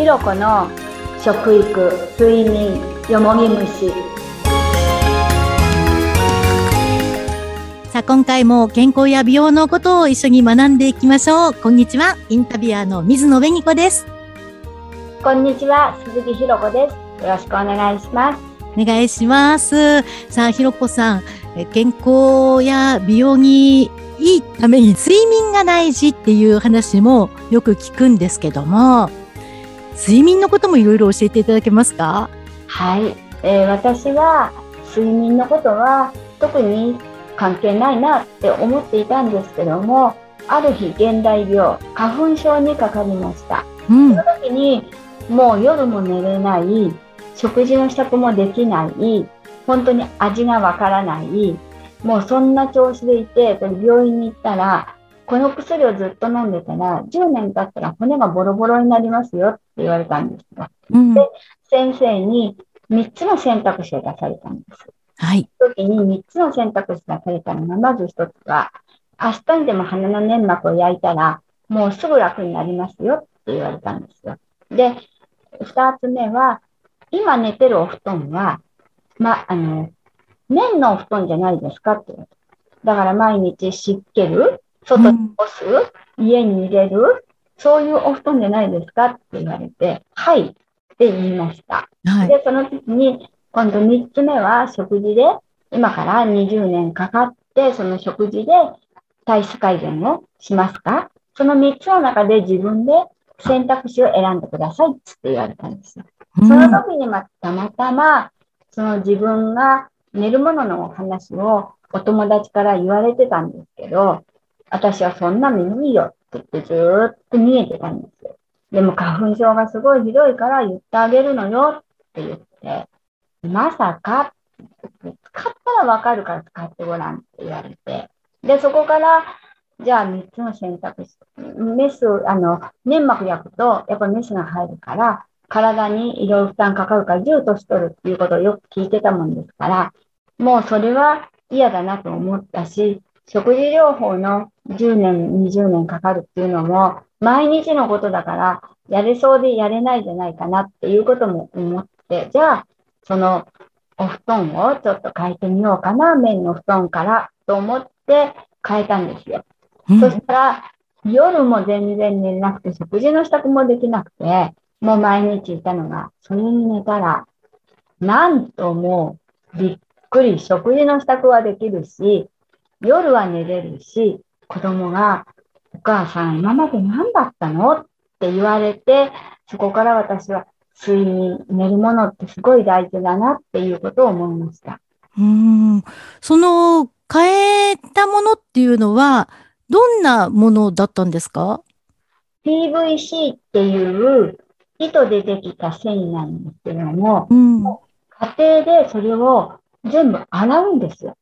ひろこの食育睡眠よもぎ虫。さあ今回も健康や美容のことを一緒に学んでいきましょう。こんにちはインタビュアーの水野紅子です。こんにちは鈴木ひろこです。よろしくお願いします。お願いします。さあひろこさん健康や美容にいいために睡眠が大事っていう話もよく聞くんですけども、睡眠のこともいろいろ教えていただけますか？はい、えー、私は睡眠のことは特に関係ないなって思っていたんですけども、ある日現代病、花粉症にかかりました。うん、その時にもう夜も寝れない、食事の支度もできない、本当に味がわからない、もうそんな調子でいて、病院に行ったら、この薬をずっと飲んでたら、10年経ったら骨がボロボロになりますよって言われたんですよ。うん、で、先生に3つの選択肢を出されたんです。はい。時に3つの選択肢出されたのが、まず1つは、明日にでも鼻の粘膜を焼いたら、もうすぐ楽になりますよって言われたんですよ。で、2つ目は、今寝てるお布団は、ま、あの、綿のお布団じゃないですかって。だから毎日湿気る、外に干す、うん、家に入れる、そういうお布団じゃないですかって言われて、はいって言いました。はい、で、その時に、今度3つ目は食事で、今から20年かかって、その食事で体質改善をしますか？その3つの中で自分で選択肢を選んでくださいって言われたんですよ。その時にまたまたま、その自分が寝るものの話をお友達から言われてたんですけど、私はそんなのいいよって言ってずーっと見えてたんですよ。でも花粉症がすごいひどいから言ってあげるのよって言って、まさか、使ったらわかるから使ってごらんって言われて、で、そこから、じゃあ3つの選択肢、メス、あの、粘膜焼くと、やっぱりメスが入るから、体にいろいろ負担かかるから、10年取るっていうことをよく聞いてたもんですから、もうそれは嫌だなと思ったし、食事療法の10年、20年かかるっていうのも、毎日のことだから、やれそうでやれないじゃないかなっていうことも思って、じゃあ、そのお布団をちょっと変えてみようかな、綿の布団からと思って変えたんですよ。うん、そしたら、夜も全然寝れなくて、食事の支度もできなくて、もう毎日いたのが、それに寝たら、なんともうびっくり食事の支度はできるし、夜は寝れるし、子供が、お母さん、今まで何だったの？って言われて、そこから私は睡眠、寝るものってすごい大事だなっていうことを思いました。うん。その変えたものっていうのは、どんなものだったんですか ?PVC っていう糸でできた繊維なんですけども、うん、家庭でそれを全部洗うんですよ。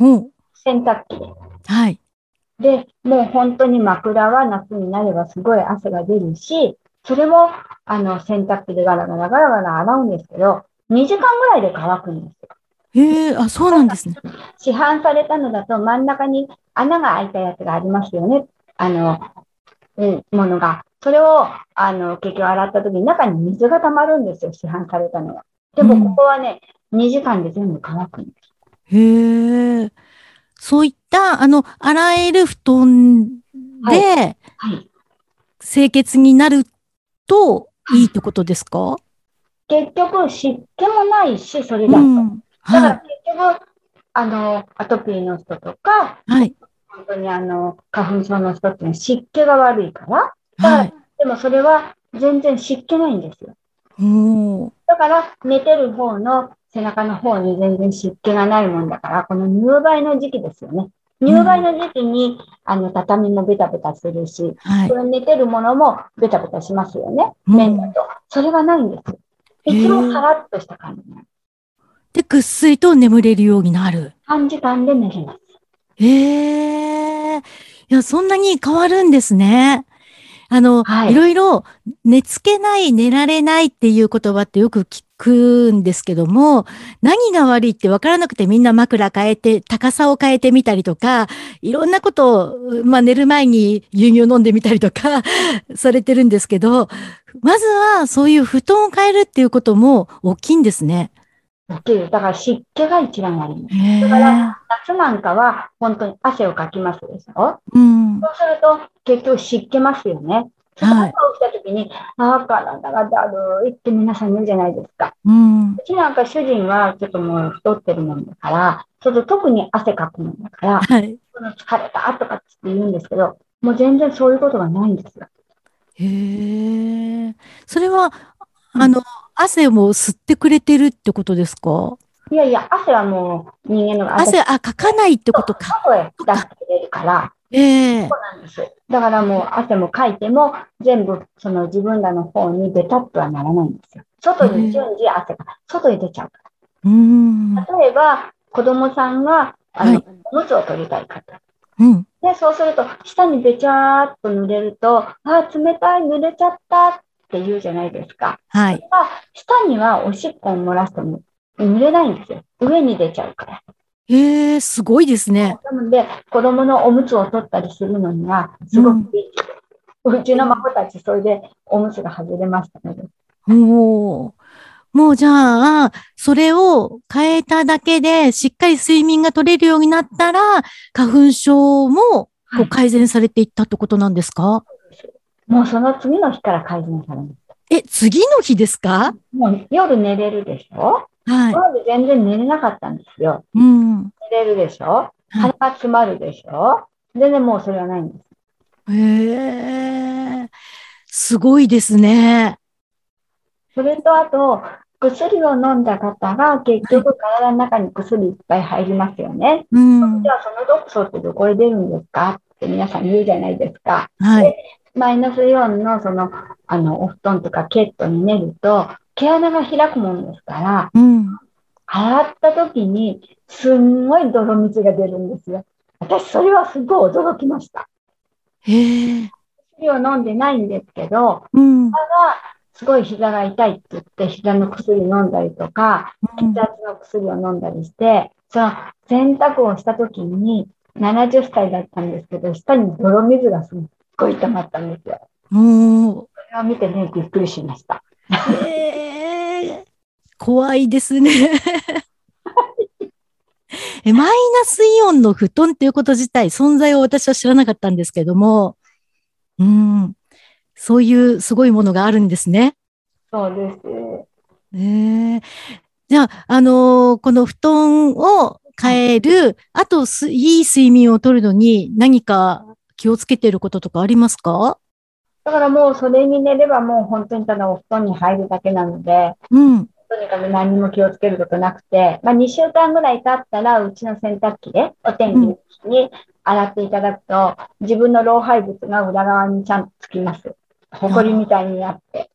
うん、洗濯機で。はい。で、もう本当に枕は夏になればすごい汗が出るし、それも、あの、洗濯機でガラガラガラガラ洗うんですけど、2時間ぐらいで乾くんですよ。へえ、あ、そうなんですね。市販されたのだと真ん中に穴が開いたやつがありますよね。あの、うん、ものが。それを、あの、結局洗った時に中に水が溜まるんですよ、市販されたのは。でも、ここはね、うん、2時間で全部乾くんです。へえ。そういった、あの、洗える布団で、清潔になるとい。いってことですか、結局、湿気もないし、それだと。うん、だから結局、あの、アトピーの人とか、はい、本当にあの、花粉症の人って湿気が悪いから、はい、でもそれは全然湿気ないんですよ。だから、寝てる方の背中の方に全然湿気がないもんだから、この入梅の時期ですよね。入梅の時期に、あの、畳もベタベタするし、はい、これ寝てるものもベタベタしますよね。面だと。それがないんです。いつもカラッとした感じで、ぐっすりと眠れるようになる。短時間で寝れます。へえ。いや、そんなに変わるんですね。あの、はい、いろいろ寝つけない、寝られないっていう言葉ってよく聞くんですけども、何が悪いって分からなくてみんな枕変えて、高さを変えてみたりとか、いろんなことを、まあ寝る前に牛乳飲んでみたりとか されてるんですけど、まずはそういう布団を変えるっていうことも大きいんですね。大きい。だから湿気が一番あります。へだからえ。夏なんかは本当に汗をかきますでしょ？うん。そうすると結局湿気ますよね。朝起きた時に、ああ、体がだるいって皆さん言うじゃないですか。うん。うちなんか主人はちょっともう太ってるもんだから、ちょっと特に汗かくもんだから、はい。疲れたとかって言うんですけど、もう全然そういうことがないんですよ。へえ。それは、あの、汗も吸ってくれてるってことですか？いやいや、汗はもう人間の汗、あ、かかないってことか。外へ出してくれるから、ええそうなんです。だからもう汗もかいても、全部その自分らの方にベタっとはならないんですよ。外に順次汗が、外へ出ちゃうかうん。ら。例えば、子供さんが、あの、はいおむつを取りたい方。うん。で、そうすると、下にべちゃーっと濡れると、あー、冷たい、濡れちゃったって言うじゃないですか。はい。あ下にはおしっこを漏らしても濡れないんですよ。上に出ちゃうから。ええすごいですね。なので、子供のおむつを取ったりするのには、すごくいい。うちの孫たち、それでおむつが外れましたので。もう、もうじゃあ、それを変えただけで、しっかり睡眠が取れるようになったら、花粉症もこはいう改善されていったってことなんですか？もうその次の日から改善されます。え、次の日ですか？もう夜寝れるでしょ？はい。今まで全然寝れなかったんですよ。うん。寝れるでしょ？鼻が詰まるでしょ？全然もうそれはないんです。へえ、すごいですね。それとあと、薬を飲んだ方が結局体の中に薬いっぱい入りますよね。うんじ。ゃあその毒素ってどこで出るんですか？って皆さん言うじゃないですか。はい。マイナスイオンのその、あの、お布団とかケットに寝ると、毛穴が開くもんですから、うん。洗った時にすんごい泥水が出るんですよ。私、それはすごい驚きました。へえ。薬を飲んでないんですけど、うん。ただ、すごい膝が痛いって言って、膝の薬飲んだりとか、血圧の薬を飲んだりして、その洗濯をした時に、70歳だったんですけど、下に泥水がすっごい溜まったんですよ。もそれを見てね、びっくりしました。怖いですね。えマイナスイオンの布団っていうこと自体、存在を私は知らなかったんですけども、うん。そういうすごいものがあるんですね。そうです。ええじゃあ、あのーこの布団を変える、あとす、いい睡眠をとるのに何か気をつけていることとかありますか？だからもうそれに寝ればもう本当にただお布団に入るだけなので、うん。とにかく何も気をつけることなくて、まあ2週間ぐらい経ったらうちの洗濯機でお天気に洗っていただくと、自分の老廃物が裏側にちゃんとつきます。埃みたいになって。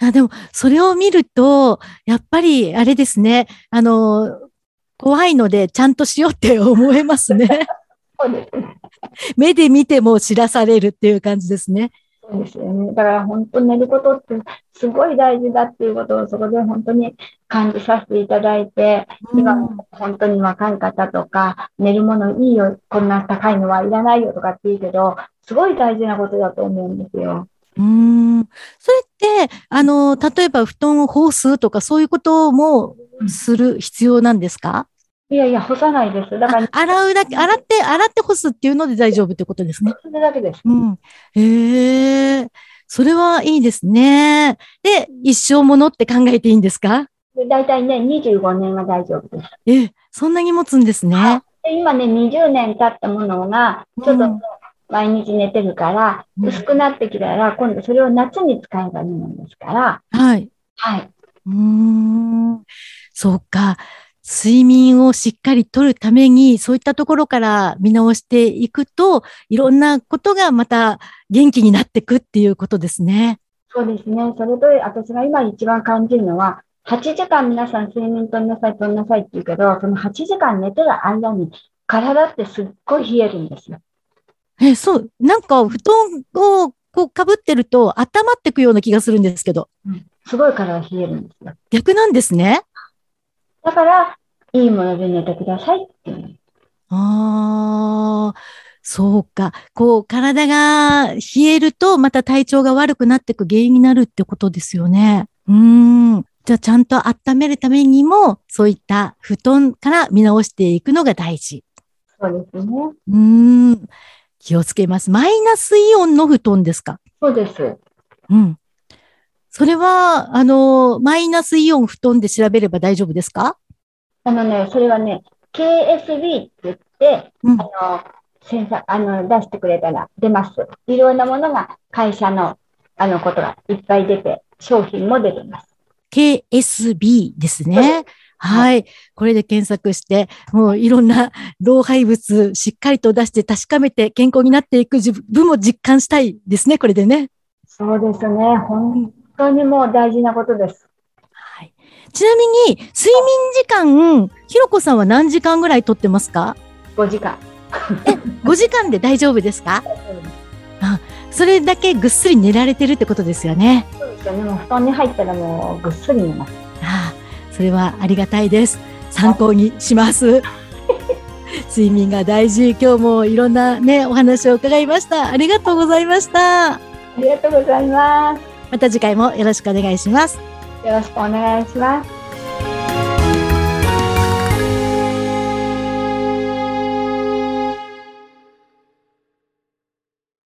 あでも、それを見ると、やっぱり、あれですね。あの、怖いので、ちゃんとしようって思えますね。そうですね。目で見ても知らされるっていう感じですね。そうですよね。だから本当に寝ることってすごい大事だっていうことをそこで本当に感じさせていただいて、今本当に若い方とか、寝るものいいよ、こんな高いのはいらないよとかって言うけど、すごい大事なことだと思うんですよ。うん。それって、あの、例えば布団を干すとかそういうこともする必要なんですか？いやいや、干さないです。だから、あ洗うだけ、洗って、洗って干すっていうので大丈夫ってことですね。それだけです。うん。へえ。それはいいですね。で、一生ものって考えていいんですか？で大体ね、25年は大丈夫です。え、そんなに持つんですね。で今ね、20年経ったものが、ちょっとうん毎日寝てるから、うん薄くなってきたら、今度それを夏に使えばいいものですから、はい。はい。うーん。そうか。睡眠をしっかりとるために、そういったところから見直していくと、いろんなことがまた元気になっていくっていうことですね。そうですね。それと、私が今一番感じるのは、8時間皆さん睡眠とんなさい、とんなさいって言うけど、その8時間寝てる間に、体ってすっごい冷えるんですよ。え、そう。なんか、布団をこう被ってると温まってくような気がするんですけど。すごい体冷えるんですよ。逆なんですね。だから、いいもので寝てくださいっていう。ああ、そうか。こう、体が冷えると、また体調が悪くなっていく原因になるってことですよね。うーん。じゃあ、ちゃんと温めるためにも、そういった布団から見直していくのが大事。そうですね。うーん。気をつけます。マイナスイオンの布団ですか？そうです。うん。それは、あの、マイナスイオン布団で調べれば大丈夫ですか？あのね、それはね、KSB って言って、うんあの、センサあの、出してくれたら出ます。いろんなものが会社の、あの、ことがいっぱい出て、商品も出てます。KSB ですね。はい。これで検索して、もういろんな 老廃物しっかりと出して確かめて健康になっていく自分も実感したいですね、これでね。そうですね。本当にもう大事なことです。はい。ちなみに、睡眠時間、ひろこさんは何時間ぐらいとってますか？5時間。?5 時間で大丈夫ですか？それだけぐっすり寝られてるってことですよね。そうですよね。もう布団に入ったらもうぐっすり寝ます。ああ、それはありがたいです。参考にします。睡眠が大事。今日もいろんなね、お話を伺いました。ありがとうございました。ありがとうございます。また次回もよろしくお願いします。よろしくお願いします。